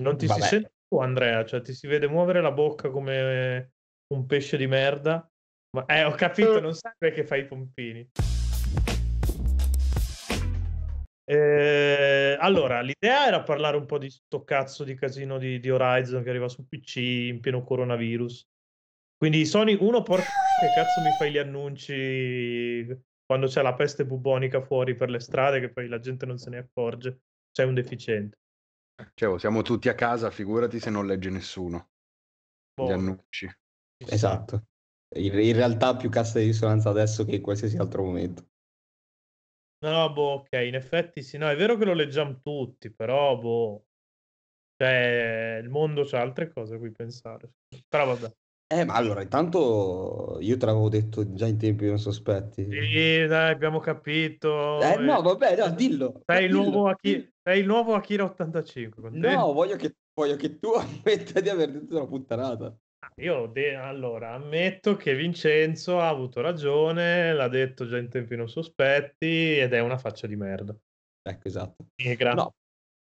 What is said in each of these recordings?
Non ti Vabbè. si sente tu, Andrea, cioè ti si vede muovere la bocca come un pesce di merda. Ma eh, ho capito, non sai perché fai i pompini. Eh, allora, l'idea era parlare un po' di sto cazzo di casino di, di Horizon che arriva su PC in pieno coronavirus. Quindi Sony, uno, porca che cazzo mi fai gli annunci quando c'è la peste bubonica fuori per le strade che poi la gente non se ne accorge. Sei un deficiente. Cioè, siamo tutti a casa, figurati se non legge nessuno Boh, gli annunci. Esatto. In, in realtà più cassa di risonanza adesso che in qualsiasi altro momento. No, boh, ok, in effetti sì, no, è vero che lo leggiamo tutti, però, boh, cioè, il mondo c'ha altre cose a cui pensare. Però vabbè. Eh, ma allora, intanto io te l'avevo detto già in tempi non sospetti. Sì, dai, abbiamo capito. Eh, no, eh, vabbè, no, dillo. Sei il dillo. nuovo, Aki- sei il nuovo Akira 85, contento? No, voglio che, voglio che tu ammetta di aver detto una puttanata. Io de- allora ammetto che Vincenzo ha avuto ragione, l'ha detto già in tempi non sospetti ed è una faccia di merda. Ecco, esatto. E gra- No,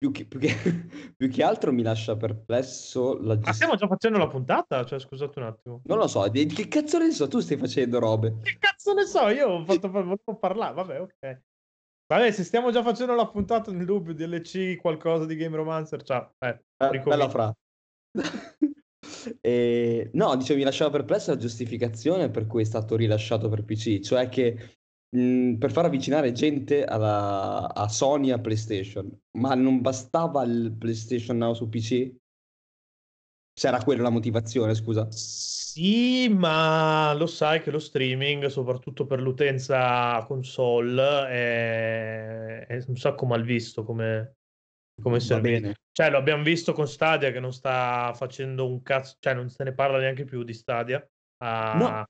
più che, più che- più che altro mi lascia perplesso la Ma gestione. stiamo già facendo la puntata? Cioè, scusate un attimo. Non lo so, che cazzo ne so? Tu stai facendo robe. Che cazzo ne so? Io ho fatto volevo parlare, vabbè, ok. Vabbè, se stiamo già facendo la puntata nel dubbio DLC, qualcosa di Game Romancer, ciao. Eh, Eh, bella fra. E, no, dicevo, mi lasciava perplesso la giustificazione per cui è stato rilasciato per PC, cioè che mh, per far avvicinare gente alla- a Sony a PlayStation, ma non bastava il PlayStation Now su PC? Se era quella la motivazione, scusa. Sì, ma lo sai che lo streaming, soprattutto per l'utenza console, è, è un sacco mal visto come, come servizio. Cioè, lo abbiamo visto con Stadia che non sta facendo un cazzo, cioè non se ne parla neanche più di Stadia. Ah, No.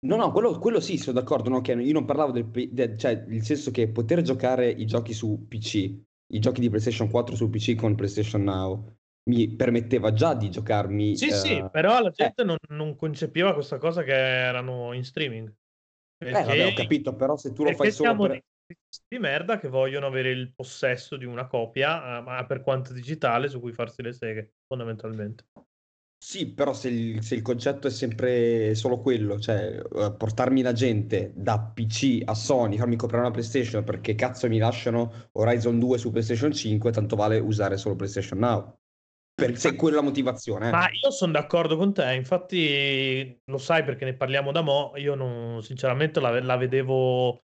No, no, quello, quello sì, sono d'accordo. No, che io non parlavo del, del- cioè, il senso che poter giocare i giochi su PC, i giochi di PlayStation 4 su PC con PlayStation Now, mi permetteva già di giocarmi. Sì, sì, eh, però la gente non, non concepiva questa cosa che erano in streaming. eh, vabbè, ho capito, però se tu lo perché fai solo siamo per... di merda che vogliono avere il possesso di una copia, eh, ma per quanto digitale, su cui farsi le seghe, fondamentalmente. Sì, però se il, se il concetto è sempre solo quello, cioè eh, portarmi la gente da PC a Sony, farmi comprare una PlayStation perché cazzo mi lasciano Horizon 2 su PlayStation 5, tanto vale usare solo PlayStation Now. Per, se è quella la motivazione. eh. Ma io sono d'accordo con te, infatti lo sai perché ne parliamo da mo', io non, sinceramente la, la vedevo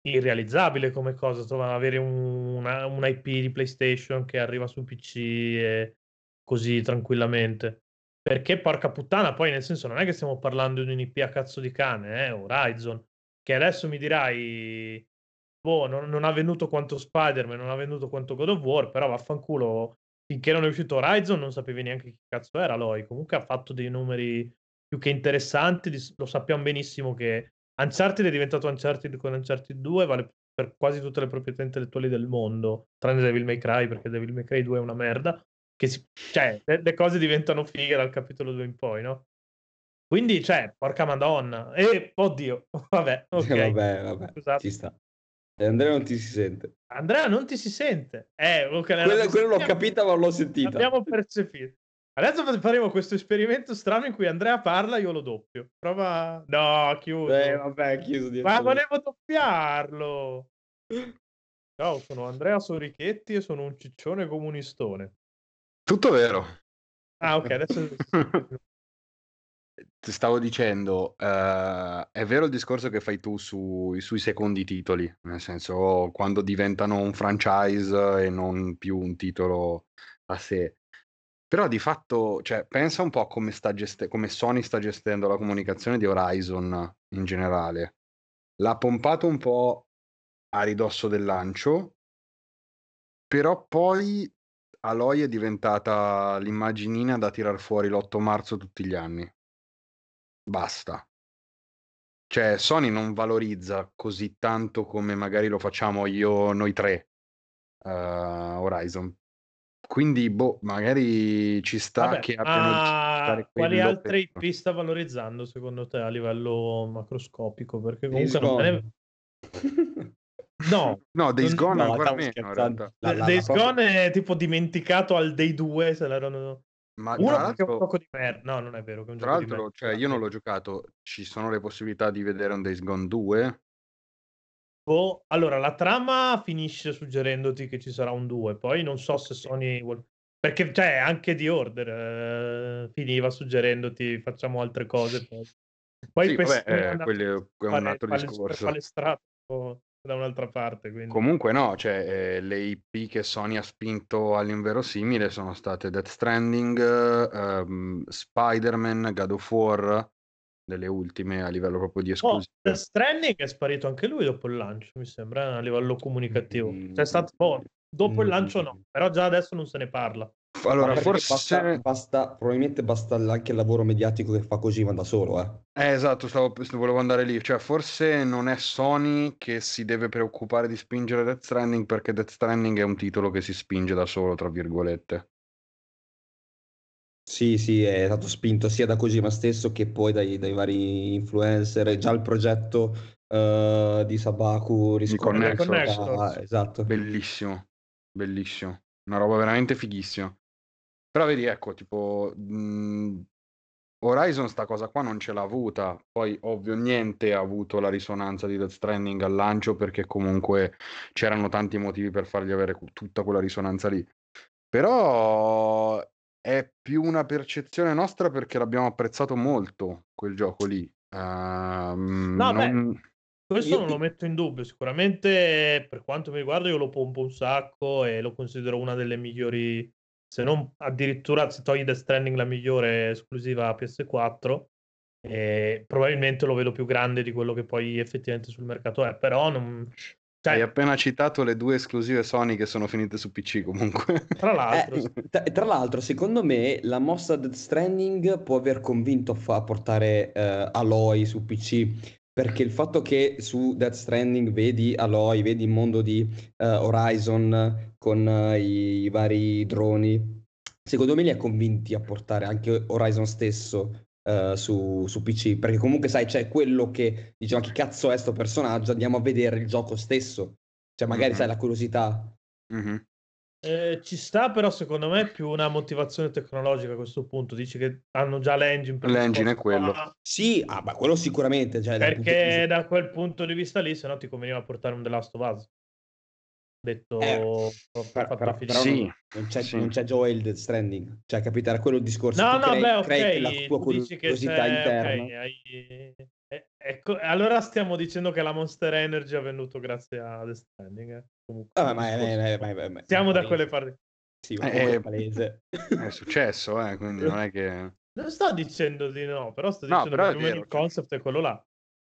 irrealizzabile come cosa, insomma, avere un, una, un IP di PlayStation che arriva su PC e così tranquillamente. Perché porca puttana, poi nel senso non è che stiamo parlando di un IP a cazzo di cane, eh, Horizon, che adesso mi dirai, boh, non, non ha venuto quanto Spider-Man, non ha venuto quanto God of War, però vaffanculo, finché non è uscito Horizon non sapevi neanche chi cazzo era Aloy. Comunque ha fatto dei numeri più che interessanti, lo sappiamo benissimo che Uncharted è diventato Uncharted con Uncharted 2, vale per quasi tutte le proprietà intellettuali del mondo, tranne Devil May Cry, perché Devil May Cry 2 è una merda, che si, cioè, le, le cose diventano fighe dal capitolo 2 in poi, no? Quindi, cioè, porca madonna. E, oddio, vabbè, ok. vabbè, vabbè, Scusate. ci sta. E Andrea non ti si sente. Andrea non ti si sente. Eh, ok, la- Quello, quello l'ho capita, ma l'ho sentita. Abbiamo percepito. Adesso faremo questo esperimento strano in cui Andrea parla, io lo doppio. Prova. No, chiuso. Eh, vabbè, chiuso di Ma volevo doppiarlo. Ciao, sono Andrea Sorichetti e sono un ciccione comunistone. Tutto vero. Ah, ok, adesso. Ti stavo dicendo, eh, è vero il discorso che fai tu su- sui secondi titoli, nel senso quando diventano un franchise e non più un titolo a sé. Però di fatto, cioè, pensa un po' come, sta geste- come Sony sta gestendo la comunicazione di Horizon in generale. L'ha pompato un po' a ridosso del lancio, però poi Aloy è diventata l'immaginina da tirar fuori l'8 marzo tutti gli anni. Basta. Cioè, Sony non valorizza così tanto come magari lo facciamo io, noi tre, eh, Horizon. Quindi, boh, magari ci sta Vabbè, che abbiano fare quali altre per- IP sta valorizzando secondo te a livello macroscopico? Perché comunque Days non me ne... No, No, Days non- Gone no, ancora meno. La- la- la Days proprio- Gone è tipo dimenticato al day 2, se l'erano... Ma Uno è un gioco di merda. No, non è vero che è un tra l'altro, cioè, io non l'ho giocato, ci sono le possibilità di vedere un Days Gone 2? Boh, allora, la trama finisce suggerendoti che ci sarà un 2, poi non so se Sony vuol... Perché, cioè, anche di Order eh, finiva suggerendoti facciamo altre cose. Poi, poi Sì, vabbè, eh, è un fare altro discorso. palestrato da un'altra parte, quindi... Comunque no, cioè, eh, le IP che Sony ha spinto all'inverosimile sono state Death Stranding, ehm, Spider-Man, God of War, delle ultime a livello proprio di Oh, esclusive. Death Stranding è sparito anche lui dopo il lancio, mi sembra, a livello comunicativo. Mm. Cioè, è stato... boh, dopo il Mm. lancio no, però già adesso non se ne parla. Allora, forse... basta, basta- probabilmente basta anche il lavoro mediatico che fa Kojima da solo, eh. Eh, esatto, stavo, volevo andare lì. Cioè, forse non è Sony che si deve preoccupare di spingere Death Stranding perché Death Stranding è un titolo che si spinge da solo, tra virgolette. Sì, sì, è stato spinto sia da Kojima stesso che poi dai, dai vari influencer. Già il progetto eh, di Sabaku riscontra Connectors. Connectors. esatto. Bellissimo, bellissimo. Una roba veramente fighissima. Però vedi, ecco, tipo, mh, Horizon sta cosa qua non ce l'ha avuta. Poi, ovvio, niente ha avuto la risonanza di Death Stranding al lancio perché comunque c'erano tanti motivi per fargli avere tutta quella risonanza lì. Però è più una percezione nostra perché l'abbiamo apprezzato molto quel gioco lì. Ehm, No, beh, non- Questo Io- non lo metto in dubbio, sicuramente per quanto mi riguarda io lo pompo un sacco e lo considero una delle migliori, se non addirittura se togli Death Stranding la migliore esclusiva PS4, e probabilmente lo vedo più grande di quello che poi effettivamente sul mercato è, però non... cioè, Hai appena citato le due esclusive Sony che sono finite su PC comunque. tra l'altro, Eh, tra, tra l'altro, secondo me la mossa Death Stranding può aver convinto a portare eh, Aloy su PC. Perché il fatto che su Death Stranding vedi Aloy, vedi il mondo di eh, Horizon con eh, i, i vari droni, secondo me li ha convinti a portare anche Horizon stesso eh, su, su PC. Perché comunque, sai, c'è quello che diceva chi cazzo è sto personaggio, andiamo a vedere il gioco stesso. Cioè, magari Mhm. sai la curiosità. Mhm. Eh, ci sta però secondo me più una motivazione tecnologica a questo punto, dici che hanno già l'engine per L'engine è quello. qua. Sì, ah, ma quello sicuramente. Cioè, dal punto di Perché vista- da quel punto di vista lì, se no ti conveniva portare un The Last of Us. Detto Eh, per- fatto però- però Sì, non, non c'è, sì. non c'è Joel Death Stranding. Cioè, capite, era quello il discorso. No, no, crei, beh, ok. quella tua curiosità interna. ok, hai- ecco, allora stiamo dicendo che la Monster Energy ha venduto grazie a The Stranding. eh. Comunque, Ah, ma, ma- ma- ma- Siamo da quelle parti. Sì, Eh, è eh, palese. È successo, eh, quindi non è che... Non sto dicendo di no, però sto No, dicendo però che è vero, il concept è quello là.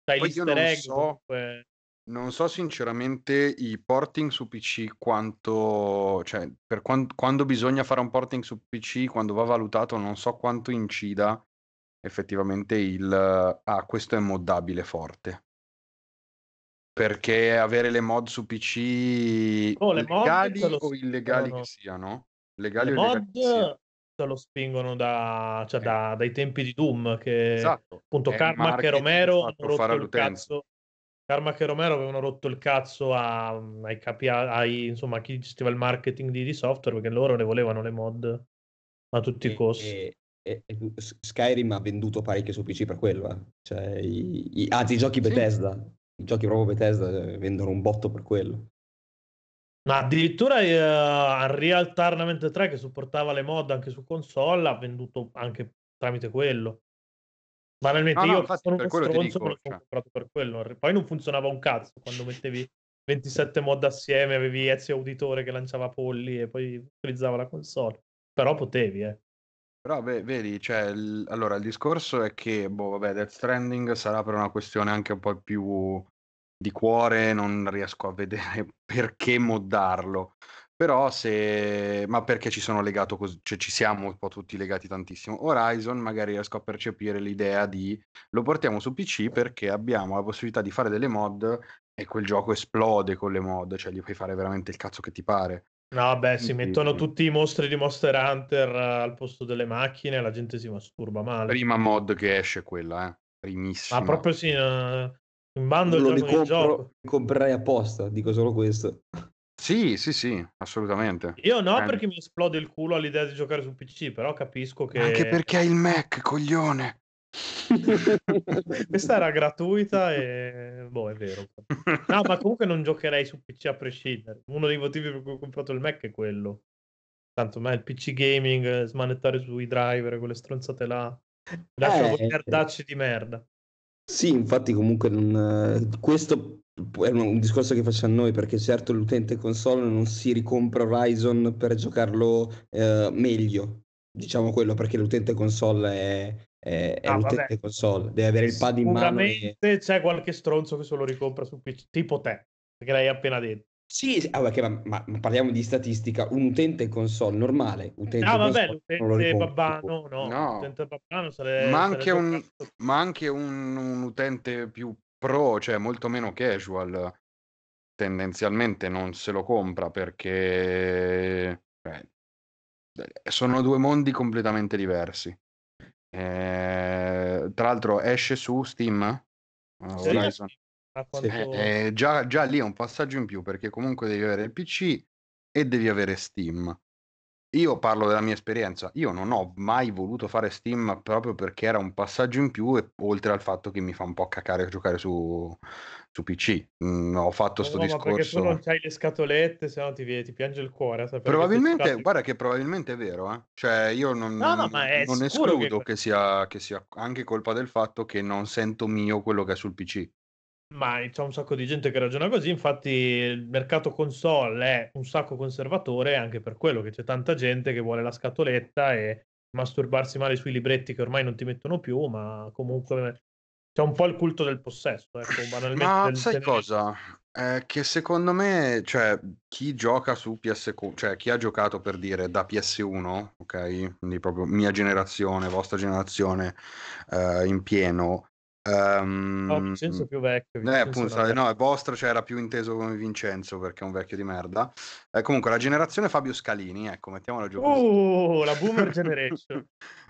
Dai Poi l'easter non egg, so- comunque. Non so sinceramente i porting su PC quanto, cioè per quan- quando bisogna fare un porting su PC, quando va valutato, non so quanto incida effettivamente il ah, questo è moddabile forte. Perché avere le mod su PC Oh, le mod legali lo o illegali spingono- che siano? Legali Le o illegali mod che siano. te lo spingono da, cioè Eh. da- dai tempi di Doom che Esatto. appunto è Carmack e Romero hanno rotto il cazzo Carmack e Romero avevano rotto il cazzo a- ai capi ai, insomma a chi gestiva il marketing di, di software perché loro ne volevano le mod a tutti i E- costi e- e- e Skyrim ha venduto parecchio su PC per quello. eh. Cioè, i, i- anzi, i giochi Sì. Bethesda, i giochi proprio Bethesda eh, vendono un botto per quello. ma addirittura eh, Unreal Tournament 3 che supportava le mod anche su console ha venduto anche tramite quello banalmente No, no, io sono per uno quello stronzo dico, me lo sono cioè. comprato per quello poi non funzionava un cazzo quando mettevi 27 mod assieme avevi Ezio Auditore che lanciava polli e poi utilizzava la console però potevi eh Però beh, vedi, cioè, il- allora il discorso è che, boh, vabbè, Death Stranding sarà per una questione anche un po' più di cuore, non riesco a vedere perché moddarlo. Però se... ma perché ci sono legato così, cioè ci siamo un po' tutti legati tantissimo. Horizon magari riesco a percepire l'idea di lo portiamo su PC perché abbiamo la possibilità di fare delle mod e quel gioco esplode con le mod, cioè gli puoi fare veramente il cazzo che ti pare. No vabbè si mettono tutti i mostri di Monster Hunter eh, al posto delle macchine e la gente si masturba male Prima mod che esce quella, eh. Primissima. ma proprio sì eh, In bundle lo gioco il gioco. comprerei apposta, dico solo questo. Sì, sì, sì, assolutamente. Io no, Eh. perché mi esplode il culo all'idea di giocare su PC, però capisco che... Anche perché hai il Mac, coglione. Questa era gratuita e... Boh, è vero. No, ma comunque non giocherei su PC a prescindere. Uno dei motivi per cui ho comprato il Mac è quello. Tanto ma il PC gaming, eh, smanettare sui driver, quelle stronzate là. Lascia Eh, quei nerdacci di merda. Sì, infatti comunque non, eh, questo è un, un discorso che facciamo noi perché certo l'utente console non si ricompra Horizon per giocarlo eh, meglio, diciamo quello perché l'utente console è, è- è No, l'utente vabbè. console, deve avere il pad in mano e... Sicuramente c'è qualche stronzo che se lo ricompra su PC, tipo te, perché l'hai appena detto. Sì, ah, perché, ma, ma- ma parliamo di statistica, un utente console normale, utente Ah, vabbè, console non lo l'utente babbano, no, No. l'utente babbano sare- Ma sarebbe anche un, ma anche un, un utente più pro, cioè molto meno casual, tendenzialmente non se lo compra perché cioè, sono due mondi completamente diversi. Eh, tra l'altro esce su Steam eh, Sì, Sì. quanto- Eh, eh, già, già lì è un passaggio in più perché comunque devi avere il PC e devi avere Steam. Io parlo della mia esperienza, io non ho mai voluto fare Steam proprio perché era un passaggio in più e oltre al fatto che mi fa un po' cacare giocare su, su PC. Mm, ho fatto sto No, ma perché tu discorso. non c'hai le scatolette, se no ti, ti piange il cuore. a che Probabilmente, giocato- guarda che probabilmente è vero, eh. Cioè io non, No, no, non escludo che- che sia, che sia anche colpa del fatto che non sento mio quello che è sul PC. Ma c'è un sacco di gente che ragiona così, infatti il mercato console è un sacco conservatore anche per quello che c'è tanta gente che vuole la scatoletta e masturbarsi male sui libretti che ormai non ti mettono più, ma comunque c'è un po' il culto del possesso, ecco, banalmente. Ma del sai tenere- cosa? Eh, che secondo me, cioè, chi gioca su PS4, cioè chi ha giocato per dire da PS1, ok? Quindi proprio mia generazione, vostra generazione, eh, in pieno. Ehm, No, Vincenzo è più vecchio. eh, Vincenzo appunto, non è- no, è vostro, cioè era più inteso come Vincenzo perché è un vecchio di merda. Eh, comunque, la generazione Fabio Scalini, ecco, mettiamola giù. Uh, la boomer generation.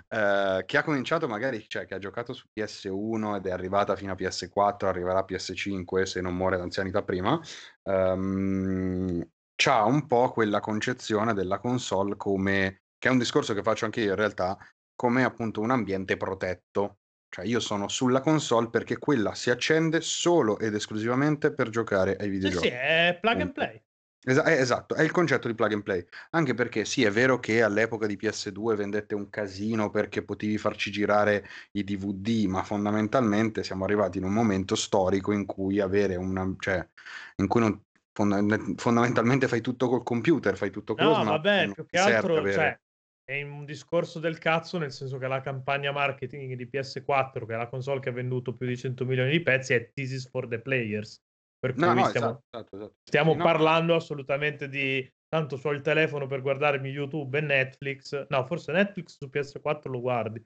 Eh, che ha cominciato magari, cioè che ha giocato su PS1 ed è arrivata fino a PS4, arriverà a PS5 se non muore d'anzianità prima, ehm, c'ha un po' quella concezione della console come, che è un discorso che faccio anche io in realtà, come appunto un ambiente protetto. Cioè io sono sulla console perché quella si accende solo ed esclusivamente per giocare ai Sì, videogiochi. sì, è plug and play. Esa- eh, esatto, è il concetto di plug and play. Anche perché sì, è vero che all'epoca di PS2 vendette un casino perché potevi farci girare i DVD, ma fondamentalmente siamo arrivati in un momento storico in cui avere una, cioè, in cui non, fonda- fondamentalmente fai tutto col computer, fai tutto con lo No, vabbè, più che altro, cioè, è un discorso del cazzo, nel senso che la campagna marketing di PS4, che è la console che ha venduto più di 100 milioni di pezzi, è This is for the players. Per cui No, no, stiamo, esatto, esatto, esatto. stiamo no, parlando assolutamente di tanto so il telefono per guardarmi YouTube e Netflix. No, forse Netflix su PS4 lo guardi,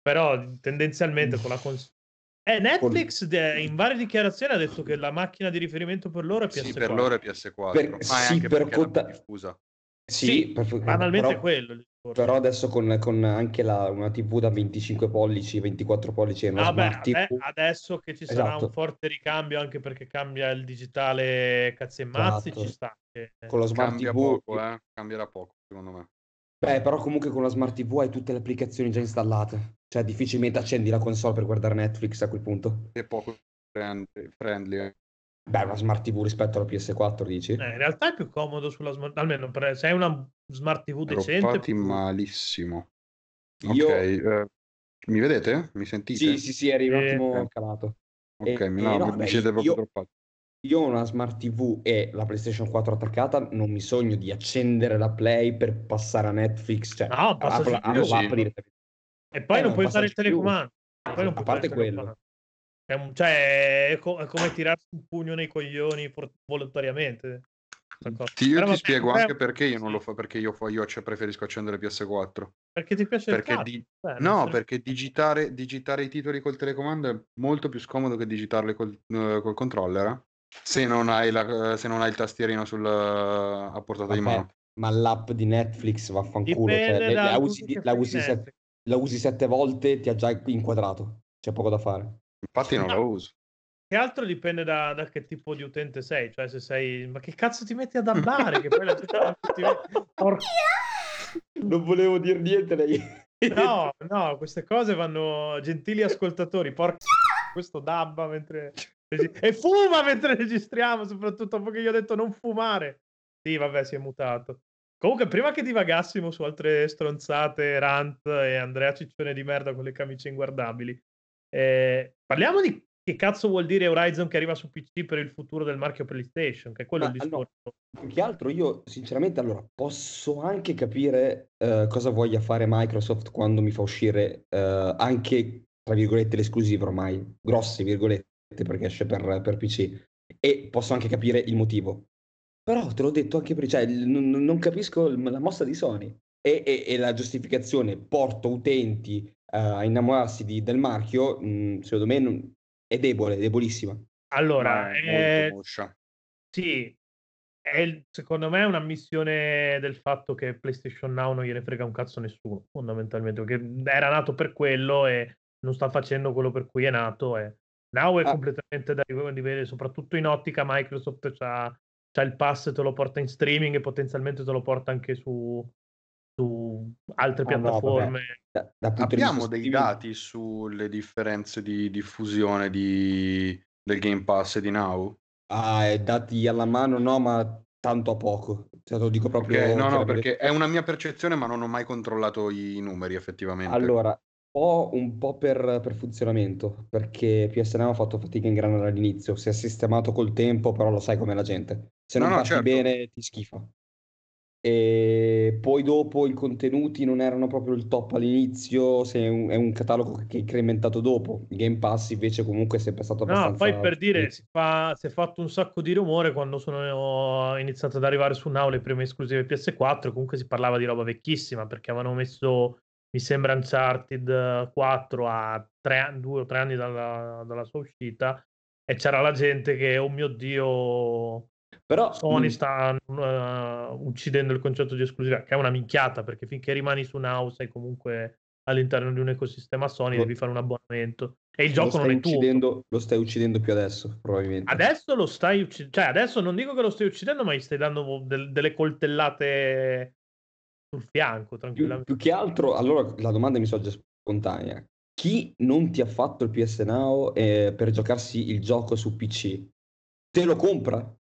però tendenzialmente con la console. Eh, Netflix in varie dichiarazioni ha detto che la macchina di riferimento per loro è PS4. Sì, per loro è PS4, Per- ma è sì, anche per conta- diffusa. Sì, Sì, per- Banalmente però- quello. Però adesso con, con anche la, una TV da 25 pollici, 24 pollici e una Vabbè, smart TV. ade- adesso che ci sarà Esatto. un forte ricambio anche perché cambia il digitale cazzi e mazzi, Esatto. ci sta. che- Con la smart Cambia TV, poco, eh? Cambierà poco, secondo me. Beh, però comunque con la smart TV hai tutte le applicazioni già installate. Cioè, difficilmente accendi la console per guardare Netflix a quel punto. È poco friendly. friendly. Eh. Beh, una smart TV rispetto alla PS4, dici? Eh, in realtà è più comodo sulla smart almeno per, se hai una smart TV decente. Più- malissimo. Io- Ok, eh, mi vedete? Mi sentite? Sì, sì, sì, eri un Eh, attimo eh. calato. Ok, Eh, no, eh, no, mi beh, siete proprio io- droppati. Io ho una smart TV e la PlayStation 4 attaccata, non mi sogno di accendere la Play per passare a Netflix. Cioè, No, passa apro, apro l'app sì. direttamente. E poi Eh, non non puoi usare il telecomando. Poi non A puoi parte quello. È, un- cioè, è, co- è come tirarsi un pugno nei coglioni for- volontariamente. Sì, io Però ti vabbè, spiego è- anche perché io non sì, lo fa, perché io, fa- io cioè, preferisco accendere PS4. Perché ti piace Perché il di- Beh, No, perché digitare, digitare i titoli col telecomando è molto più scomodo che digitarli col, eh, col controller. eh. Se non hai, la, eh, se non hai il tastierino sul, a portata di Vabbè, mano. ma l'app di Netflix vaffanculo. Cioè, le- la, usi, la usi di set- la usi sette volte, ti ha già inquadrato. C'è poco da fare. Infatti non No. lo uso. che altro dipende da, da, che tipo di utente sei. Cioè, se sei. Ma che cazzo ti metti a dabbare? che poi la gente ti. Non volevo dire niente lei. No, no, queste cose vanno. Gentili ascoltatori, porca. Questo dabba mentre. E fuma mentre registriamo, soprattutto dopo che io ho detto non fumare. Sì, vabbè, si è mutato. Comunque, prima che divagassimo su altre stronzate, rant e Andrea Ciccione di merda con le camicie inguardabili, eh, parliamo di che cazzo vuol dire Horizon che arriva su PC per il futuro del marchio PlayStation, che è quello Ma, il discorso. No, più che altro io, sinceramente, allora, posso anche capire uh, cosa voglia fare Microsoft quando mi fa uscire uh, anche, tra virgolette, l'esclusiva ormai, grosse virgolette, perché esce per, per PC. E posso anche capire il motivo. Però te l'ho detto anche prima, cioè, non, non capisco la mossa di Sony. E, e, e la giustificazione porto utenti uh, a innamorarsi di, del marchio, mh, mm, secondo me non, è debole, debolissima. Allora, è eh, sì, è, secondo me è una missione del fatto che PlayStation Now non gliene frega un cazzo a nessuno, fondamentalmente, perché era nato per quello e non sta facendo quello per cui è nato. E Now è ah. completamente da rivedere, soprattutto in ottica Microsoft c'ha c'ha il pass, te lo porta in streaming e potenzialmente te lo porta anche su, su altre ah, piattaforme. No, da, da Abbiamo dei dati sulle differenze di diffusione di, del Game Pass e di Now? Ah, dati alla mano no, ma tanto a poco. Cioè, lo dico proprio... Okay, no, no, perché è una mia percezione, ma non ho mai controllato i numeri effettivamente. Allora, ho un po' per, per funzionamento, perché PSN ha fatto fatica in grana all'inizio, si è sistemato col tempo, però lo sai com'è la gente. Se non no, no, certo. bene ti schifa. E poi dopo i contenuti non erano proprio il top all'inizio, se è un, è un catalogo che è incrementato dopo. Il Game Pass invece comunque è sempre stato abbastanza... No, poi per dire, si, fa, si, è fatto un sacco di rumore quando sono iniziato ad arrivare su Now le prime esclusive PS4, comunque si parlava di roba vecchissima perché avevano messo mi sembra Uncharted 4 a tre, due o tre anni dalla, dalla, sua uscita e c'era la gente che, oh mio Dio, però Sony mh. sta uh, uccidendo il concetto di esclusività, che è una minchiata, perché finché rimani su Now sei comunque all'interno di un ecosistema Sony, lo, devi fare un abbonamento. E il gioco non è tuo. Lo stai uccidendo più adesso, probabilmente. Adesso lo stai uccidendo, cioè adesso non dico che lo stai uccidendo, ma gli stai dando del- delle coltellate sul fianco, tranquillamente. Più, più, che altro, allora la domanda mi sorge spontanea. Chi non ti ha fatto il PS Now eh, per giocarsi il gioco su PC, te lo compra?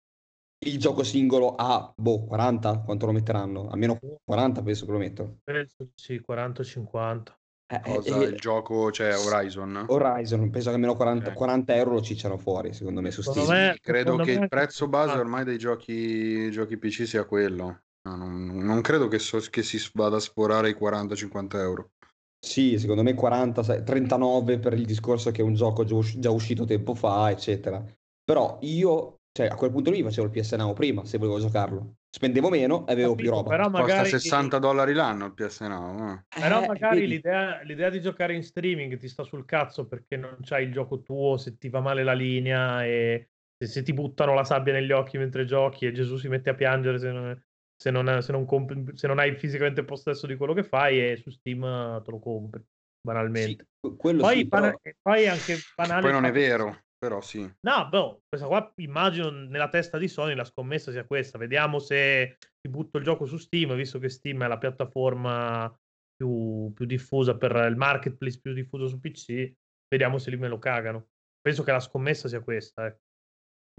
Il gioco singolo a, boh, 40? Quanto lo metteranno? Almeno 40 penso che lo mettono. Penso sì, 40-50. Eh, eh, Cosa, eh, il gioco, cioè Horizon? Horizon, penso che almeno 40, okay. 40 euro lo cicciano fuori, secondo me, su Steam. Me, credo che il prezzo base ormai dei giochi, giochi PC sia quello. No, non, non, credo che, so, che, si vada a sforare i 40-50 euro. Sì, secondo me 40, 39 per il discorso che è un gioco già uscito tempo fa, eccetera. Però io, cioè, a quel punto lì facevo il PS Now prima, se volevo giocarlo. Spendevo meno e avevo Capito, più roba. Però magari... Costa 60 dollari l'anno il PS Now. Eh. Però magari l'idea, l'idea, di giocare in streaming ti sta sul cazzo perché non c'hai il gioco tuo, se ti va male la linea e se, se ti buttano la sabbia negli occhi mentre giochi e Gesù si mette a piangere se non se non, se non, comp- se non hai fisicamente possesso di quello che fai e su Steam te lo compri banalmente. Sì, poi, sì, però... poi anche banale. Poi non è vero, però sì. No, boh, questa qua immagino nella testa di Sony la scommessa sia questa. Vediamo se ti butto il gioco su Steam, visto che Steam è la piattaforma più, più diffusa per il marketplace più diffuso su PC. Vediamo se lì me lo cagano. Penso che la scommessa sia questa. Eh.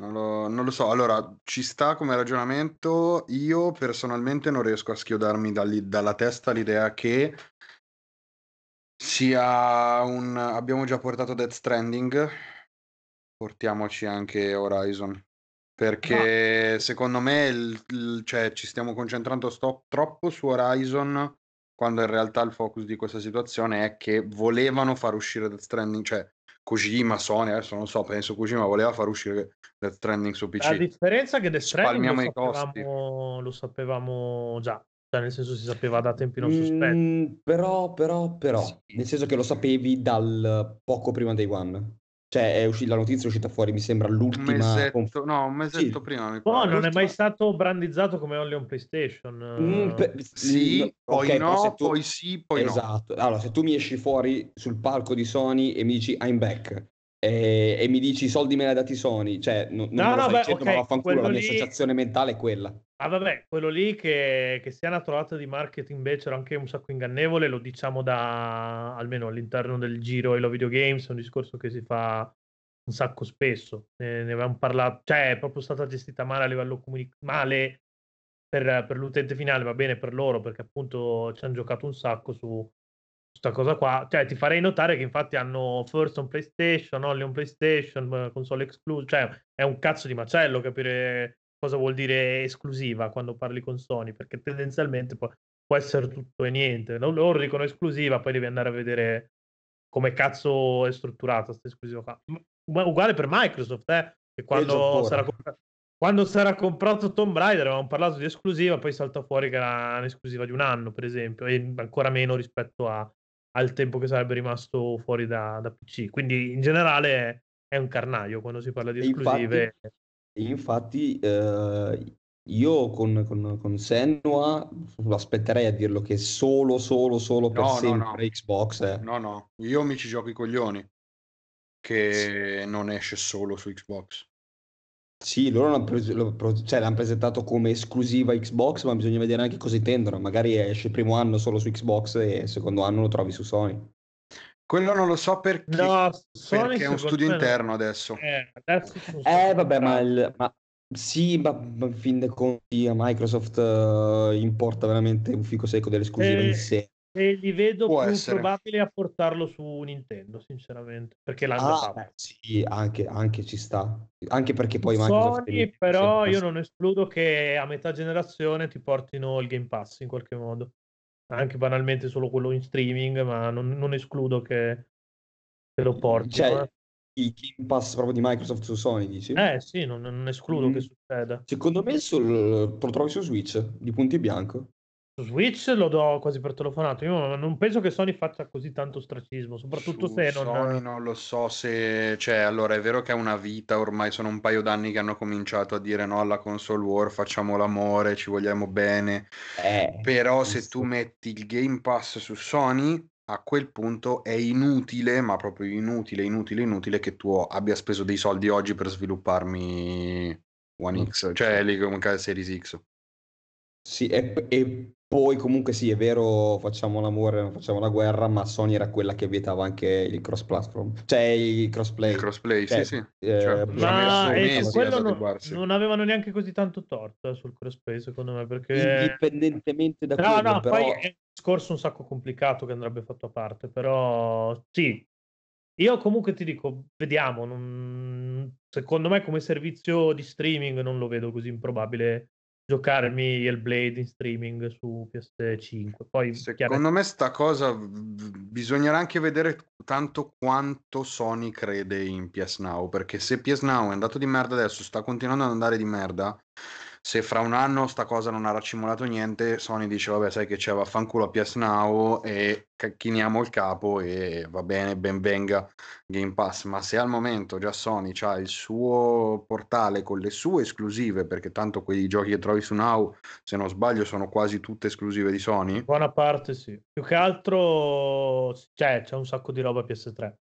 Non lo, non lo so, allora ci sta come ragionamento. Io personalmente non riesco a schiodarmi dall'i- dalla testa l'idea che sia un... Abbiamo già portato Death Stranding, portiamoci anche Horizon. Perché secondo me il- il- cioè, ci stiamo concentrando sto- troppo su Horizon quando in realtà il focus di questa situazione è che volevano far uscire Death Stranding, cioè Kojima, Sony, adesso non so, penso Kojima voleva far uscire Death Stranding su PC. La differenza è che Death Stranding lo sapevamo, lo sapevamo, già, cioè nel senso si sapeva da tempi non sospetti. Mm, però, però, però, sì. nel senso che lo sapevi dal poco prima dei One. Cioè, è uscita, la notizia è uscita fuori, mi sembra l'ultima. Un mesetto, conf... no, un mesetto sì. prima. Mi no, non è mai stato brandizzato come only on PlayStation. Mm, pe... sì, mm, poi okay, no, tu... poi sì, poi esatto. no. Allora, se tu mi esci fuori sul palco di Sony e mi dici I'm back, e, e mi dici i soldi me li ha dati Sony, cioè non, non No, me lo no, stai beh, dicendo, ma ok, vaffanculo, la mia lì- associazione mentale è quella. Ah, vabbè, quello lì che, che sia una trovata di marketing becero anche un sacco ingannevole, lo diciamo da almeno all'interno del giro Hello Video Games, è un discorso che si fa un sacco spesso. Ne, ne avevamo parlato, cioè è proprio stata gestita male a livello comunicativo, male per, per l'utente finale, va bene per loro, perché appunto ci hanno giocato un sacco su questa cosa qua. Cioè, ti farei notare che infatti hanno first on PlayStation, only on PlayStation, eh, console exclusive, cioè è un cazzo di macello capire cosa vuol dire esclusiva quando parli con Sony, perché tendenzialmente può, può essere tutto e niente. Loro dicono esclusiva, poi devi andare a vedere come cazzo è strutturata questa esclusiva qua. Ma uguale per Microsoft, eh, che quando sarà, comp- quando sarà comprato Tomb Raider avevamo parlato di esclusiva, poi salta fuori che era un'esclusiva di un anno, per esempio, e ancora meno rispetto a- al tempo che sarebbe rimasto fuori da, da PC. Quindi in generale è un carnaio quando si parla di infatti- esclusive. E infatti eh, io con, con, con Senua aspetterei a dirlo che solo, solo, solo per No, no, sempre no. Xbox. eh. No, no, io mi ci gioco i coglioni. Che non esce solo su Xbox. Sì, loro l'hanno, pres- lo- pro- cioè, l'hanno presentato come esclusiva Xbox, ma bisogna vedere anche cosa intendono. Magari esce il primo anno solo su Xbox e il secondo anno lo trovi su Sony. Quello non lo so perché, No, Sony perché è un studio interno adesso. Eh, adesso Eh, vabbè, ma, il- ma- sì, ma, ma in fin dei conti a Microsoft eh, importa veramente un fico secco dell'esclusiva Eh, in sé. E li vedo Può più essere. probabili a portarlo su Nintendo, sinceramente, perché l'hanno Ah, fatto. sì, anche, anche ci sta. Anche perché poi Su Microsoft... Sony, però io non escludo che a metà generazione ti portino il Game Pass in qualche modo. Anche banalmente solo quello in streaming, ma non, non escludo che, che lo portino. Cioè, il Game Pass proprio di Microsoft su Sony, dici? eh. Eh, sì, non, non escludo Mm. che succeda. Secondo me sul, lo trovi su Switch, di punti bianco. Su Switch lo do quasi per telefonato. Io non penso che Sony faccia così tanto ostracismo, soprattutto Su se non... Sony non lo so se... Cioè, allora, è vero che è una vita, ormai sono un paio d'anni che hanno cominciato a dire no alla console war, facciamo l'amore, ci vogliamo bene. Eh, Però se tu metti il Game Pass su Sony, a quel punto è inutile, ma proprio inutile, inutile, inutile che tu abbia speso dei soldi oggi per svilupparmi One Mm. X, cioè lì come Series X. Sì, e, e poi comunque sì, è vero, facciamo l'amore, non facciamo la guerra, ma Sony era quella che vietava anche il cross-platform, cioè il crossplay. Il crossplay, Cioè, sì, sì. eh, Cioè, ma- eh, quello non, non avevano neanche così tanto torto eh, sul crossplay, secondo me, perché... Indipendentemente da No, quello, no, però... poi è un discorso un sacco complicato che andrebbe fatto a parte, però sì, io comunque ti dico, vediamo, non- secondo me come servizio di streaming non lo vedo così improbabile giocarmi il Blade in streaming su PS5. Poi Secondo me sta cosa bisognerà anche vedere tanto quanto Sony crede in PS Now, perché se PS Now è andato di merda adesso, sta continuando ad andare di merda, se fra un anno sta cosa non ha raccimolato niente, Sony dice vabbè sai che c'è, vaffanculo a PS Now e cacchiniamo il capo e va bene, ben venga Game Pass, ma se al momento già Sony ha il suo portale con le sue esclusive, perché tanto quei giochi che trovi su Now, se non sbaglio, sono quasi tutte esclusive di Sony. buona parte sì. Più che altro cioè, c'è un sacco di roba PS3.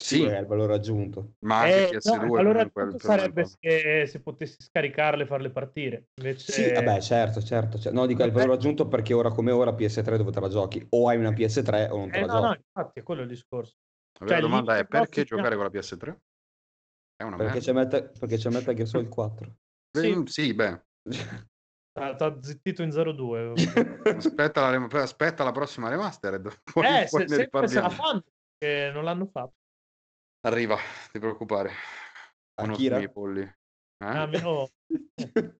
Sì, è il valore aggiunto. ma anche Eh, PS2 no, allora sarebbe se, se potessi scaricarle e farle partire. Invece... Sì, vabbè, certo, certo. certo. No, dico è il valore aggiunto perché ora come ora PS3 dove te la giochi? O hai una PS3 o non te Eh, la no, giochi. no, infatti è quello il discorso. La vera cioè, domanda lì è perché giocare con la PS3? È una Perché c'è Metal, perché c'è Metal Gear Solid 4. Sì. Beh, sì, beh, T'ha, t'ha zittito in 02. aspetta la, aspetta la prossima remastered. Poi, eh, poi se, se la fanno, che non l'hanno fatto. Arriva, ti preoccupare. Conosco Akira? i polli. Eh? Ah, meno-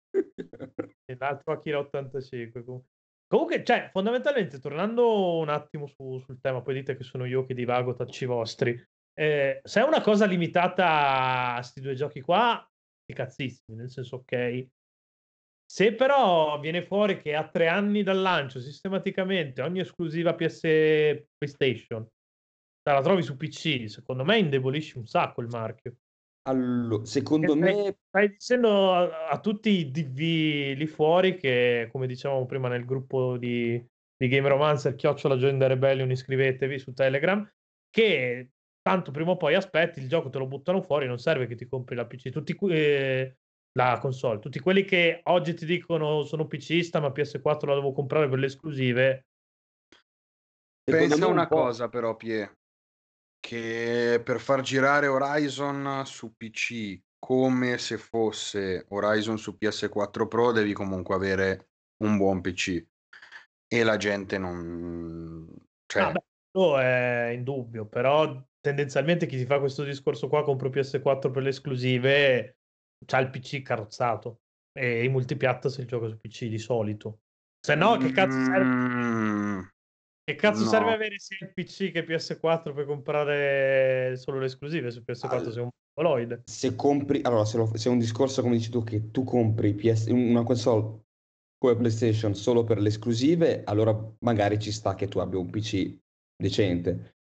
l'altro Akira 85. comunque. Comunque, cioè, fondamentalmente, tornando un attimo su- sul tema, poi dite che sono io che divago, tacci vostri. Eh, se è una cosa limitata a questi due giochi qua, cazzissimi, nel senso, ok. Se però viene fuori che a tre anni dal lancio, sistematicamente, ogni esclusiva PS PlayStation te la trovi su PC, secondo me indebolisci un sacco il marchio. Allora, secondo Che me, Stai dicendo a, a tutti i DV lì fuori che, come dicevamo prima nel gruppo di, di Game Romancer, chiocciola the Rebellion, iscrivetevi su Telegram, che tanto prima o poi aspetti, il gioco te lo buttano fuori, non serve che ti compri la PC. Tutti eh, la console, tutti quelli che oggi ti dicono sono PCista, ma PS4 la devo comprare per le esclusive. Pensa una un cosa però, Pie, che per far girare Horizon su PC come se fosse Horizon su PS4 Pro devi comunque avere un buon PC e la gente non... Cioè... Ah, beh, è indubbio, però tendenzialmente chi si fa questo discorso qua compro PS4 per le esclusive c'ha il PC carrozzato e i multipiatta se il gioco su PC di solito. Se no, che cazzo serve? Mm, che cazzo no. serve avere sia il PC che PS4 per comprare solo le esclusive su PS4 allora, sei un mongoloide? Se compri, allora se, lo, se, è un discorso come dici tu che tu compri PS, una console come PlayStation solo per le esclusive, allora magari ci sta che tu abbia un PC decente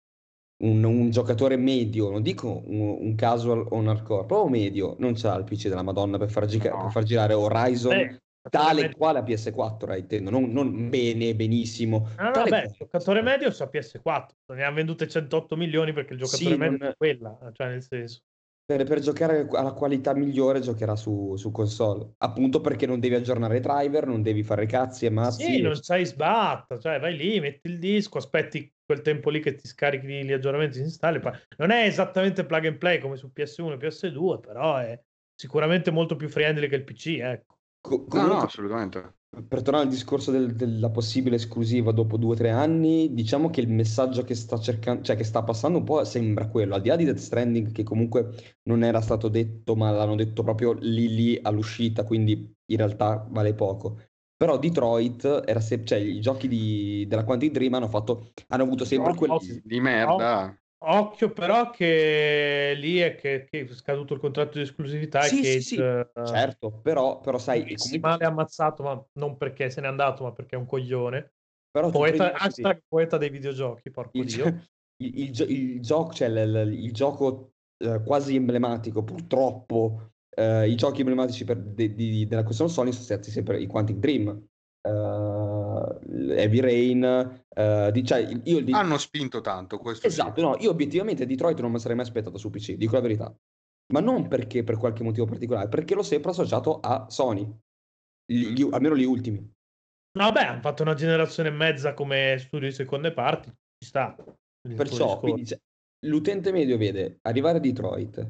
un, un, giocatore medio, non dico un, un, casual o un hardcore, proprio medio, non c'ha il PC della Madonna per far, giga- no. per far girare Horizon Beh, tale medio. quale a PS4, eh, intendo, non, non, bene, benissimo. No, no, beh, il giocatore medio c'ha PS4, ne ha vendute 108 milioni perché il giocatore sì, medio non... è quella, cioè nel senso. Per, per, giocare alla qualità migliore giocherà su, su, console, appunto perché non devi aggiornare i driver, non devi fare cazzi e mazzi. Sì, non c'hai sbatta, cioè vai lì, metti il disco, aspetti quel tempo lì che ti scarichi gli aggiornamenti, si installi. Non è esattamente plug and play come su PS1 e PS2, però è sicuramente molto più friendly che il PC, ecco. Co- comunque, no, no, assolutamente. Per tornare al discorso del, della possibile esclusiva dopo due o tre anni, diciamo che il messaggio che sta cercando, cioè che sta passando un po' sembra quello, al di là di Death Stranding, che comunque non era stato detto, ma l'hanno detto proprio lì lì all'uscita, quindi in realtà vale poco. Però Detroit era se- cioè i giochi di, della Quantic Dream hanno fatto, hanno avuto sempre quelli di merda. Occhio però che lì è che, che è scaduto il contratto di esclusività sì, e che sì, sì. Uh, certo, però, però sai... Comunque... male ammazzato, ma non perché se n'è andato, ma perché è un coglione. Però poeta, hashtag poeta dei videogiochi, porco il, Dio. Il, il, il gioco, cioè il, il gioco eh, quasi emblematico, purtroppo, eh, i giochi emblematici per, de, di, della console Sony sono stati sempre i Quantic Dream, uh, Heavy Rain, uh, di, cioè, io, di... hanno spinto tanto questo. Esatto, no, io obiettivamente Detroit non mi sarei mai aspettato su PC, dico la verità. Ma non perché per qualche motivo particolare, perché l'ho sempre associato a Sony, gli, gli, almeno gli ultimi. Vabbè, hanno fatto una generazione e mezza come studio di seconde parti, ci sta. Perciò, quindi, cioè, l'utente medio vede arrivare Detroit,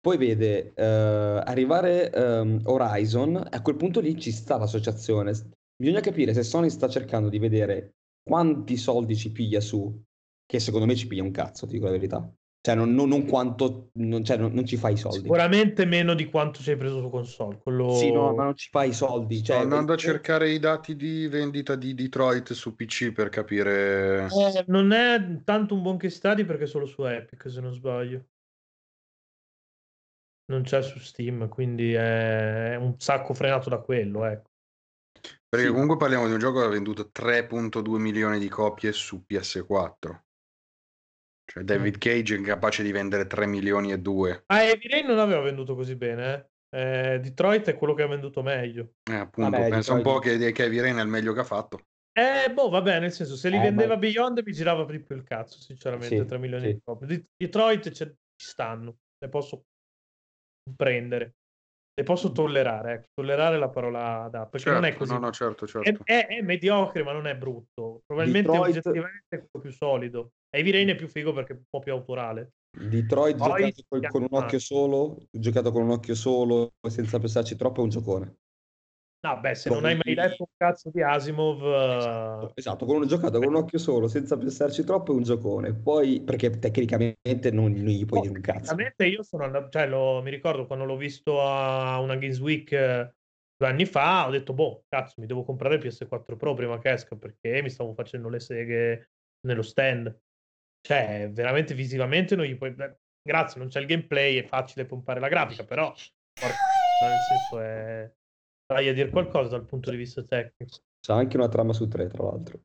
poi vede uh, arrivare um, Horizon, a quel punto lì ci sta l'associazione. Bisogna capire se Sony sta cercando di vedere quanti soldi ci piglia su, che secondo me ci piglia un cazzo, ti dico la verità. Cioè, non, non, non quanto, non, cioè, non, ci fai i soldi. Sicuramente meno di quanto ci hai preso su console. Quello... Sì, no, ma non ci fai i soldi. Cioè, Sto andando a cercare i dati di vendita di Detroit su PC per capire. Eh, non è tanto un buon case study perché è solo su Epic, se non sbaglio. Non c'è su Steam, quindi è un sacco frenato da quello, ecco. Perché sì. comunque parliamo di un gioco che ha venduto 3.2 milioni di copie su PS4. Cioè David mm. Cage è capace di vendere 3 milioni e 2. Ah, Heavy Rain non aveva venduto così bene, eh? Eh, Detroit è quello che ha venduto meglio. Eh, appunto, vabbè, pensa Detroit... un po' che, che Heavy Rain è il meglio che ha fatto. Eh, boh, vabbè, nel senso, se li eh, vendeva ma... Beyond mi girava più il cazzo, sinceramente, sì, 3 milioni sì. di copie. Detroit ci stanno, ne posso prendere. Le posso tollerare, ecco, tollerare la parola da, perché certo, non è certo, così. No, no, certo, certo. È, è, è, mediocre, ma non è brutto. Probabilmente Detroit... oggettivamente è quello più solido. Heavy Rain è più figo perché è un po' più autorale. Detroit Poi, giocato con, con un occhio solo, giocato con un occhio solo, senza pensarci troppo, è un giocone. No, beh, se non hai mai letto un cazzo di Asimov... Esatto, esatto con un giocato con un occhio solo, senza pensarci troppo, è un giocone. Poi, perché tecnicamente non, gli puoi oh, dire un cazzo. Tecnicamente io sono andato, cioè lo, mi ricordo quando l'ho visto a una Games Week eh, due anni fa, ho detto, boh, cazzo, mi devo comprare il PS4 Pro prima che esca, perché mi stavo facendo le seghe nello stand. Cioè, veramente visivamente non gli puoi... Grazie, non c'è il gameplay, è facile pompare la grafica, però... Nel senso è Vai a dire qualcosa dal punto di vista tecnico. C'è anche una trama su tre, tra l'altro.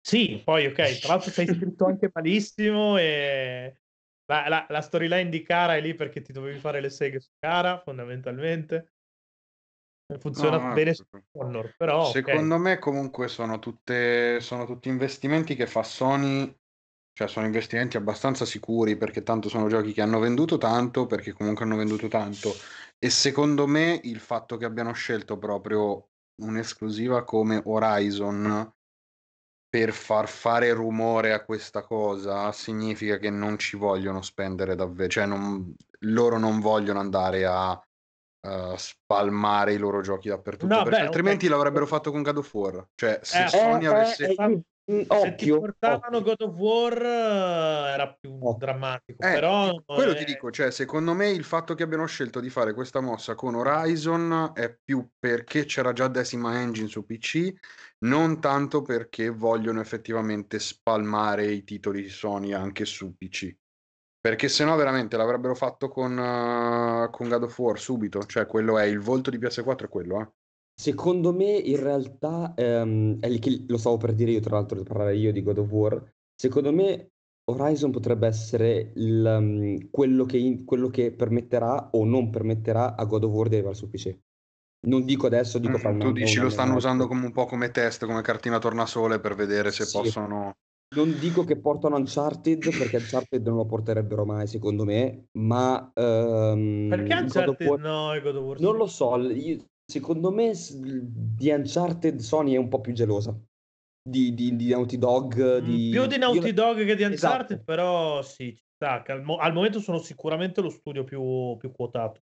Sì, poi ok, tra l'altro sei scritto anche malissimo e la, la, la storyline di Cara è lì perché ti dovevi fare le seghe su Cara, fondamentalmente. Funziona no, bene su Honor, però... Secondo okay. me comunque sono, tutte, sono tutti investimenti che fa Sony Cioè sono investimenti abbastanza sicuri perché tanto sono giochi che hanno venduto tanto, perché comunque hanno venduto tanto. E secondo me il fatto che abbiano scelto proprio un'esclusiva come Horizon per far fare rumore a questa cosa significa che non ci vogliono spendere davvero, cioè non, loro non vogliono andare a uh, spalmare i loro giochi dappertutto, no, perché beh, altrimenti okay. l'avrebbero fatto con God of War. Cioè, se eh, Sony eh, avesse... Eh, Mm, se ti portavano occhio. God of War era più oh. drammatico, eh, però quello è... ti dico, cioè, secondo me il fatto che abbiano scelto di fare questa mossa con Horizon è più perché c'era già Decima Engine su PC, non tanto perché vogliono effettivamente spalmare i titoli di Sony anche su PC. Perché se no veramente l'avrebbero fatto con, uh, con God of War subito, cioè quello è il volto di PS4 è quello, eh. Secondo me in realtà, ehm, è lì che lo stavo per dire io, tra l'altro, parlare io di God of War. Secondo me Horizon potrebbe essere il, um, quello, che in- quello che permetterà o non permetterà a God of War di arrivare su PC. Non dico adesso, dico fra mm, Tu dici lo stanno usando come un po' come test, come cartina tornasole per vedere se sì. possono... Non dico che portano Uncharted, perché Uncharted non lo porterebbero mai, secondo me, ma... Um, perché Uncharted War... no e God of War Non sì. lo so, io, Secondo me di Uncharted Sony è un po' più gelosa di, di, di Naughty Dog. Mm, di... Più di Naughty Dog che di Uncharted, esatto. però sì, al, mo- al, momento sono sicuramente lo studio più, più quotato.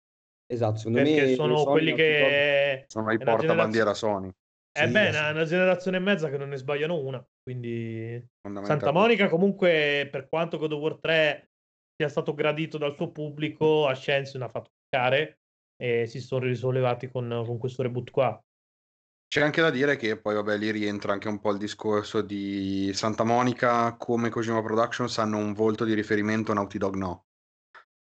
Esatto, secondo Perché me sono Sony, quelli che... Sono i portabandiera Sony. Eh sì, beh, una, una generazione e mezza che non ne sbagliano una, quindi Santa Monica comunque per quanto God of War 3 sia stato gradito dal suo pubblico, a Ascension ha fatto care e si sono risollevati con, con questo reboot qua. C'è anche da dire che poi, vabbè, lì rientra anche un po' il discorso di Santa Monica, come Kojima Productions hanno un volto di riferimento, Naughty Dog no.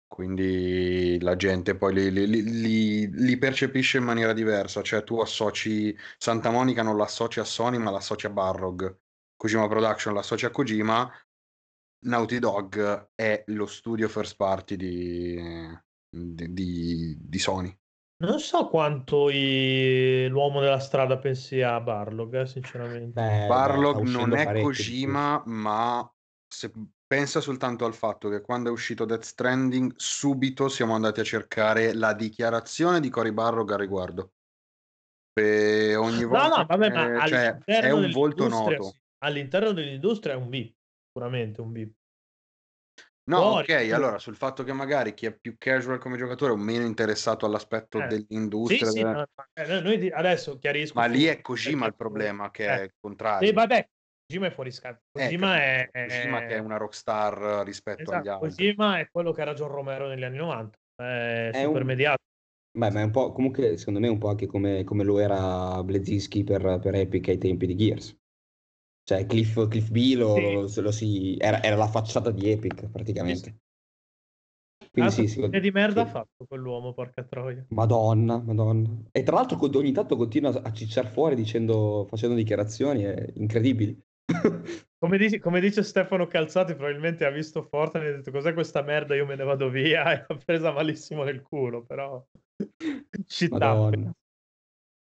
Quindi la gente poi li, li, li, li percepisce in maniera diversa, cioè tu associ Santa Monica non l'associ a Sony ma l'associ a Barrog, Kojima Production l'associa a Kojima, Naughty Dog è lo studio first party di, di, di Sony. Non so quanto i... l'uomo della strada pensi a Barlog, eh, sinceramente. Beh, Barlog non è Kojima, ma se pensa soltanto al fatto che quando è uscito Death Stranding, subito siamo andati a cercare la dichiarazione di Cory Barlog a riguardo. E ogni volta no, no, vabbè, ma cioè, è un volto noto. Sì. All'interno dell'industria è un VIP, sicuramente un VIP. No, Fuori, ok, allora sul fatto che magari chi è più casual come giocatore o meno interessato all'aspetto eh. dell'industria. Sì, sì, no, eh, noi adesso chiarisco. Ma lì è Kojima il problema, che eh. è il contrario. Sì, vabbè, Kojima è fuori scatto. Eh, Kojima, è, Kojima che è una rockstar rispetto esatto, agli altri. Kojima è quello che era John Romero negli anni 90, è, è super un... mediato. Beh, ma è un po' comunque, secondo me, un po' anche come, come lo era Blezinski per, per Epic ai tempi di Gears. Cioè, Cliff, Cliff B lo, sì. lo si, era, era, la facciata di Epic praticamente. Sì. Quindi sì, sì, di merda ha fatto quell'uomo, porca troia. Madonna, madonna. E tra l'altro ogni tanto continua a cicciare fuori dicendo, facendo dichiarazioni è incredibili. come, dice, come, dice, Stefano Calzati, probabilmente ha visto Fortnite e ha detto cos'è questa merda, io me ne vado via e ha presa malissimo nel culo, però... Ci Madonna.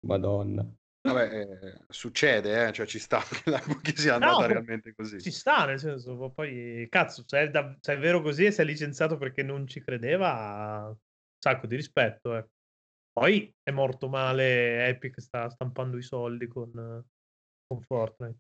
Madonna. Vabbè, eh, succede, eh, cioè ci sta che sia andata no, realmente così. Ci sta, nel senso, poi cazzo, se è, da, se è vero così e si è licenziato perché non ci credeva, un sacco di rispetto. Eh. Poi è morto male, Epic sta stampando i soldi con, con Fortnite.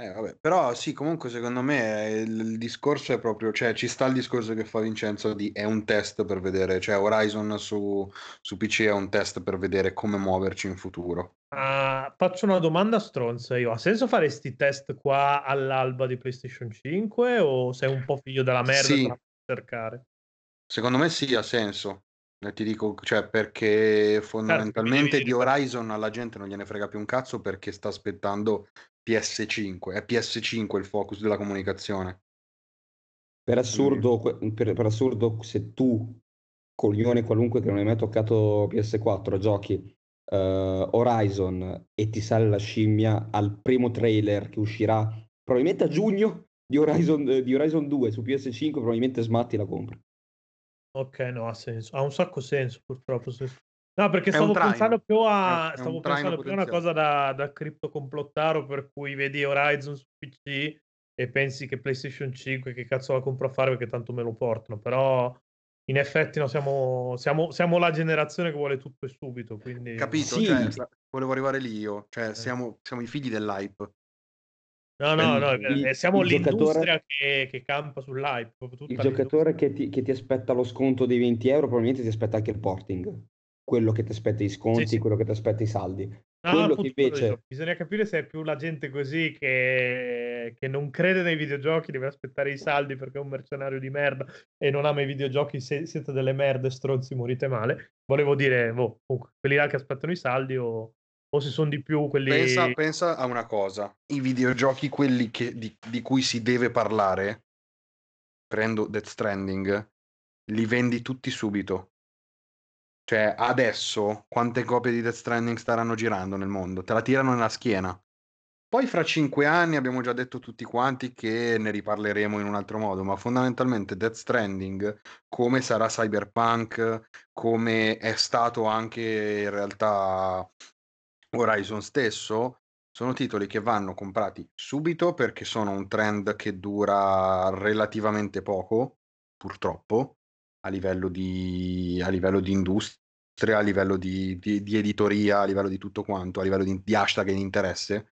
Eh, vabbè. Però sì, comunque secondo me il, il discorso è proprio, cioè ci sta il discorso che fa Vincenzo di è un test per vedere, cioè Horizon su, su PC è un test per vedere come muoverci in futuro. Uh, faccio una domanda stronza io, ha senso fare questi test qua all'alba di PlayStation 5 o sei un po' figlio della merda sì. cercare? Secondo me sì, ha senso. E ti dico, cioè, perché certo, fondamentalmente di Horizon alla gente non gliene frega più un cazzo perché sta aspettando PS5, è PS5 il focus della comunicazione. Per assurdo, per, per assurdo se tu, coglione qualunque che non hai mai toccato PS4, giochi uh, Horizon e ti sale la scimmia al primo trailer che uscirà probabilmente a giugno di Horizon, di Horizon 2 su PS5, probabilmente smatti la compra. Ok, no, ha senso. Ha un sacco senso, purtroppo. No, perché stavo pensando più a, stavo pensando più a una cosa da, da criptocomplottaro per cui vedi Horizon su PC e pensi che PlayStation 5 che cazzo la compro a fare perché tanto me lo portano, però in effetti no, siamo, siamo, siamo la generazione che vuole tutto e subito. Quindi... Capito? Sì. Cioè, volevo arrivare lì io. Cioè, Eh. siamo, siamo i figli dell'hype. No, no, no, Il- eh, siamo il l'industria che, che campa sull'hype. Il giocatore che ti, che ti aspetta lo sconto dei 20 euro probabilmente ti aspetta anche il porting. Quello che ti aspetta i sconti, Sì, sì. quello che ti aspetta i saldi. No, che invece- bisogna capire se è più la gente così che, che non crede nei videogiochi, deve aspettare i saldi perché è un mercenario di merda e non ama i videogiochi, se siete delle merde, stronzi, morite male. Volevo dire, boh, comunque, quelli là che aspettano i saldi o, o se sono di più quelli... Pensa, pensa a una cosa: i videogiochi, quelli che- di, di cui si deve parlare, prendo Death Stranding, li vendi tutti subito. Cioè, adesso quante copie di Death Stranding staranno girando nel mondo? Te la tirano nella schiena. Poi fra cinque anni abbiamo già detto tutti quanti che ne riparleremo in un altro modo, ma fondamentalmente Death Stranding, come sarà Cyberpunk, come è stato anche in realtà Horizon stesso, sono titoli che vanno comprati subito perché sono un trend che dura relativamente poco, purtroppo, a livello di, a livello di industria, a livello di, di- di editoria, a livello di tutto quanto, a livello di, di hashtag e di interesse.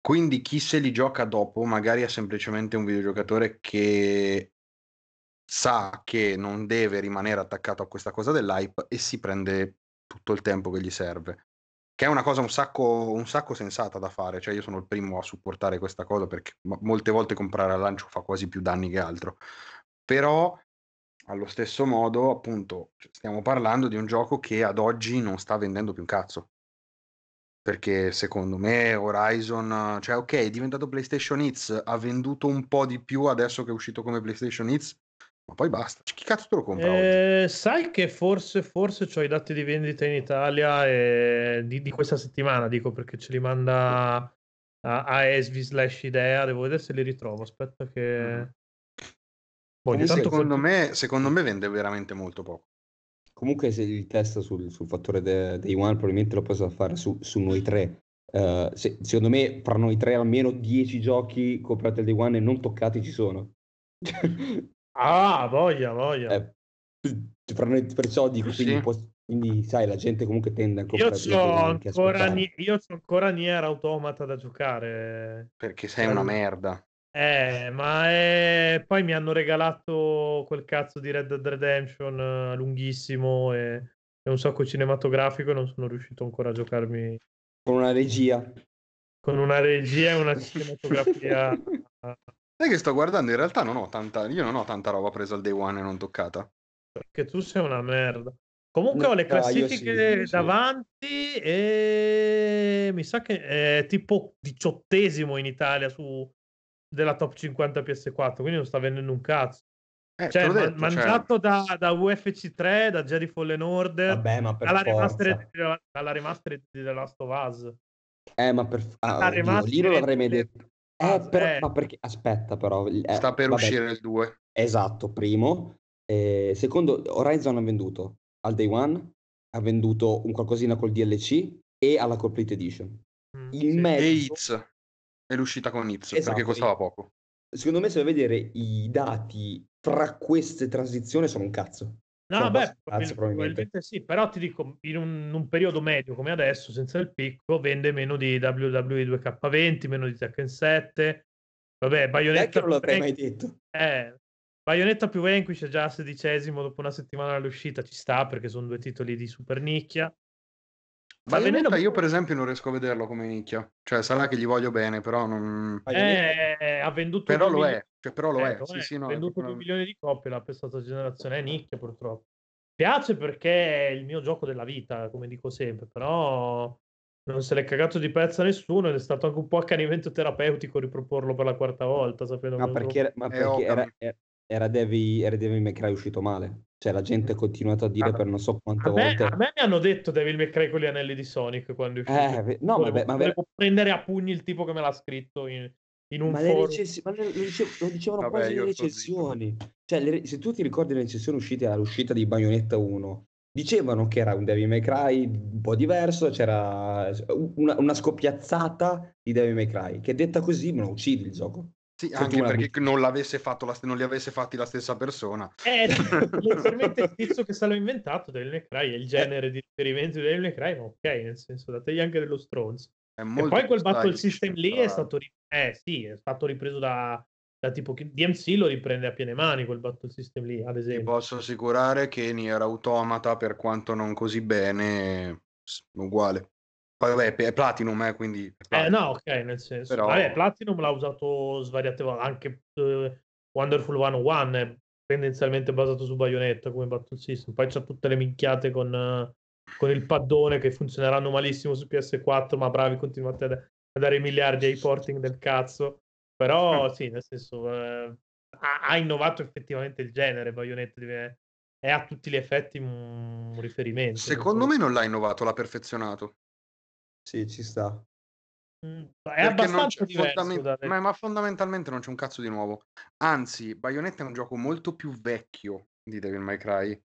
Quindi chi se li gioca dopo magari è semplicemente un videogiocatore che sa che non deve rimanere attaccato a questa cosa dell'hype e si prende tutto il tempo che gli serve. Che è una cosa un sacco, un sacco sensata da fare, cioè io sono il primo a supportare questa cosa perché mo- molte volte comprare al lancio fa quasi più danni che altro. Però allo stesso modo, appunto, stiamo parlando di un gioco che ad oggi non sta vendendo più un cazzo. Perché secondo me Horizon, cioè ok, è diventato PlayStation Hits, ha venduto un po' di più adesso che è uscito come PlayStation Hits, ma poi basta. Chi cazzo te lo compra oggi? Eh, sai che forse, forse ho i dati di vendita in Italia e di, di questa settimana, dico perché ce li manda a, a Esvi slash idea, devo vedere se li ritrovo, aspetta che... Mhm. Boh, Secondo me, secondo me vende veramente molto poco. Comunque se il test sul, sul fattore de- dei One probabilmente lo posso fare su, su noi tre. Eh, se- secondo me fra noi tre almeno 10 giochi comprati al Day One e non toccati ci sono. Ah, voglia, voglia. Eh, fra noi, perciò dico, Sì. quindi, può- quindi, sai, la gente comunque tende a Io comprare giochi che ancora. Ni- io ancora Nier Automata da giocare. Perché sei una merda. Eh, ma è- poi mi hanno regalato quel cazzo di Red Dead Redemption eh, lunghissimo e, e un sacco cinematografico e non sono riuscito ancora a giocarmi Con una regia. con una regia e una cinematografia. Sai che sto guardando, in realtà non ho tanta, io non ho tanta roba presa al day one e non toccata. Perché tu sei una merda. Comunque No, ho le io classifiche sì, io sì. davanti e mi sa che è tipo diciottesimo in Italia su della top 50 PS4, quindi non sta vendendo un cazzo. Eh, Cioè, detto, cioè, mangiato da, da UFC 3, da Jedi Fallen Order, Vabbè, ma per dalla forza. remastered, dalla remastered di The Last of Us. Eh, ma per... Ah, oddio, lì non l'avrei mai detto. Eh, però- eh. ma perché... Aspetta, però. eh, sta per vabbè, uscire il 2. Esatto, primo. Eh, secondo, Horizon ha venduto al day one, ha venduto un qualcosina col DLC e alla Complete Edition. Mm, Il sì. mezzo, E. È l'uscita con Hits, Esatto, perché costava poco. secondo me, se vai a vedere i dati fra queste transizioni, sono un cazzo. No, Sono beh, probabilmente. probabilmente sì, però ti dico, in un, in un periodo medio come adesso, senza il picco, vende meno di WWE 2K20, meno di Tekken 7. Vabbè, Bayonetta non l'avrei più mai detto. Eh, Bayonetta più Vanquish è già sedicesimo dopo una settimana dall'uscita, ci sta perché sono due titoli di super nicchia. Bayonetta vendendo- io per esempio non riesco a vederlo come nicchia. Cioè, sarà che gli voglio bene, però non... Bayonetta- Eh, ha venduto Però lo milioni- è, cioè, però lo eh, è. lo Sì, è, sì, ha no, è venduto proprio 2 una- milioni di copie la questa generazione è nicchia purtroppo. Piace perché è il mio gioco della vita, come dico sempre, però non se l'è cagato di pezzo a nessuno ed è stato anche un po' accanimento terapeutico riproporlo per la quarta volta, sapendo Ma che è un perché, era- ma Eh, perché era, era Devil, era Devil May Cry uscito male. Cioè, la gente ha continuato a dire Ah, per non so quante A me, volte. a me mi hanno detto Devil May Cry con gli anelli di Sonic quando è uscito. Eh, no, volevo, vabbè, ma, volevo prendere a pugni il tipo che me l'ha scritto in, in un ma le foro. recensi- ma le- lo, dice- lo dicevano Vabbè, quasi le recensioni. Cioè, le re- se tu ti ricordi le recensioni uscite all'uscita di Bayonetta 1, dicevano che era un Devil May Cry un po' diverso, c'era una, una scoppiazzata di Devil May Cry, che detta così me lo uccidi il gioco. Sì, anche perché non, l'avesse fatto la, non li avesse fatti la stessa persona. Eh, letteralmente il tizio che se l'ha inventato May Cry è il genere di riferimento di Devil May Cry, ma ok, nel senso, dategli anche dello stronzo. E poi quel battle system lì è stato, eh, sì, è stato ripreso da, da tipo DMC lo riprende a piene mani quel battle system lì, ad esempio. Ti posso assicurare che Nier Automata, per quanto non così bene, uguale. Poi vabbè, è Platinum, eh, quindi... Eh no, ok, nel senso... Però... Vabbè, Platinum l'ha usato svariate volte, anche uh, Wonderful 101 è tendenzialmente basato su Bayonetta come battle system, poi c'ha tutte le minchiate con, uh, con il paddone che funzioneranno malissimo su PS4, ma bravi, continuate a, a dare miliardi ai porting del cazzo. Però sì, nel senso... Ha, ha, innovato effettivamente il genere, Bayonetta è a tutti gli effetti un riferimento. Secondo me non l'ha innovato, l'ha perfezionato. Sì, ci sta. È abbastanza diverso fondame ma ma fondamentalmente non c'è un cazzo di nuovo. Anzi, Bayonetta è un gioco molto più vecchio di Devil May Cry.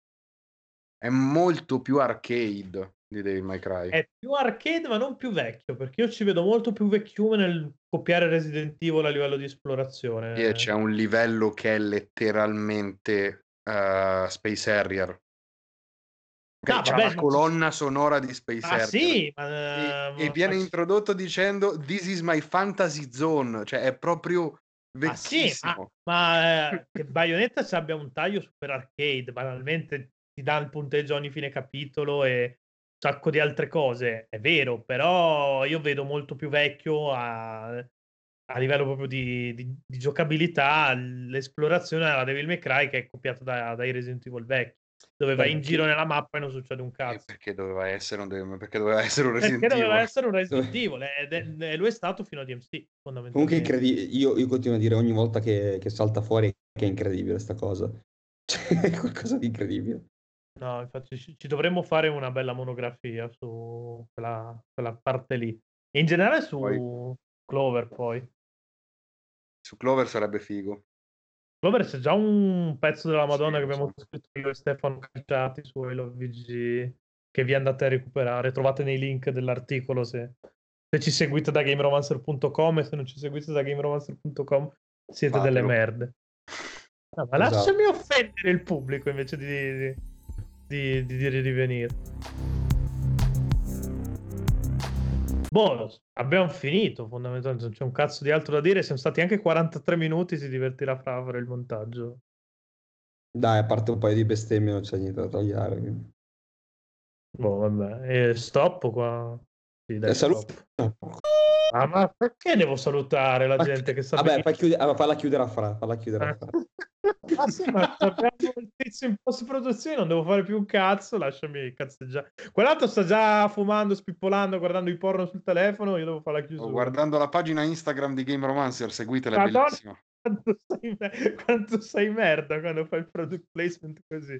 È molto più arcade di Devil May Cry. È più arcade, ma non più vecchio, perché io ci vedo molto più vecchiume nel copiare Resident Evil a livello di esplorazione. E c'è un livello che è letteralmente, uhm, Space Harrier. No, c'è vabbè, la colonna sonora di Space ah, sì, ma, e, e, viene introdotto dicendo This is my fantasy zone, cioè è proprio vecchissimo. Ah, sì, ma, ma eh, che Bayonetta ci abbia un taglio super arcade, banalmente ti dà il punteggio ogni fine capitolo e un sacco di altre cose, è vero, però io vedo molto più vecchio a, a livello proprio di, di, di, giocabilità l'esplorazione della Devil May Cry che è copiata da, dai Resident Evil vecchi dove vai in giro nella mappa e non succede un eh, cazzo. Perché doveva essere un, perché doveva essere un Resident Evil. Perché doveva essere un Resident Evil ed è, lui è stato fino a DMC fondamentalmente. Comunque incredibile, io, io, continuo a dire ogni volta che, che salta fuori che è incredibile sta cosa. Cioè, è qualcosa di incredibile. No, infatti ci, ci dovremmo fare una bella monografia su quella, quella parte lì. E in generale su poi. Clover poi. Su Clover sarebbe figo. Clover c'è già un pezzo della Madonna sì, che abbiamo scritto io e Stefano Calciati su Halo VG che vi andate a recuperare. Trovate nei link dell'articolo se, se ci seguite da gameromancer.com e se non ci seguite da gameromancer.com siete Fatelo. delle merde. No, ma esatto. lasciami offendere il pubblico invece di, di, di, di di venire. Boh, abbiamo finito fondamentalmente, non c'è un cazzo di altro da dire, siamo stati anche 43 minuti, si divertirà fra a fare il montaggio. Dai, a parte un paio di bestemmie non c'è niente da tagliare. Quindi. Boh, vabbè, e stop qua. Sì, dai, saluto. Ah, ma perché devo salutare la gente che sa Vabbè, fai chiude... allora, falla chiudere a Fra, falla chiudere a Fra. ah sì, ma abbiamo il tizio in post-produzione, non devo fare più un cazzo, lasciami cazzeggiare. Quell'altro sta già fumando, spippolando, guardando i porno sul telefono, io devo fare la chiusura. guardando la pagina Instagram di Game Romancer, seguitela, è bellissima. Quanto sei, quanto sei merda quando fai il product placement così.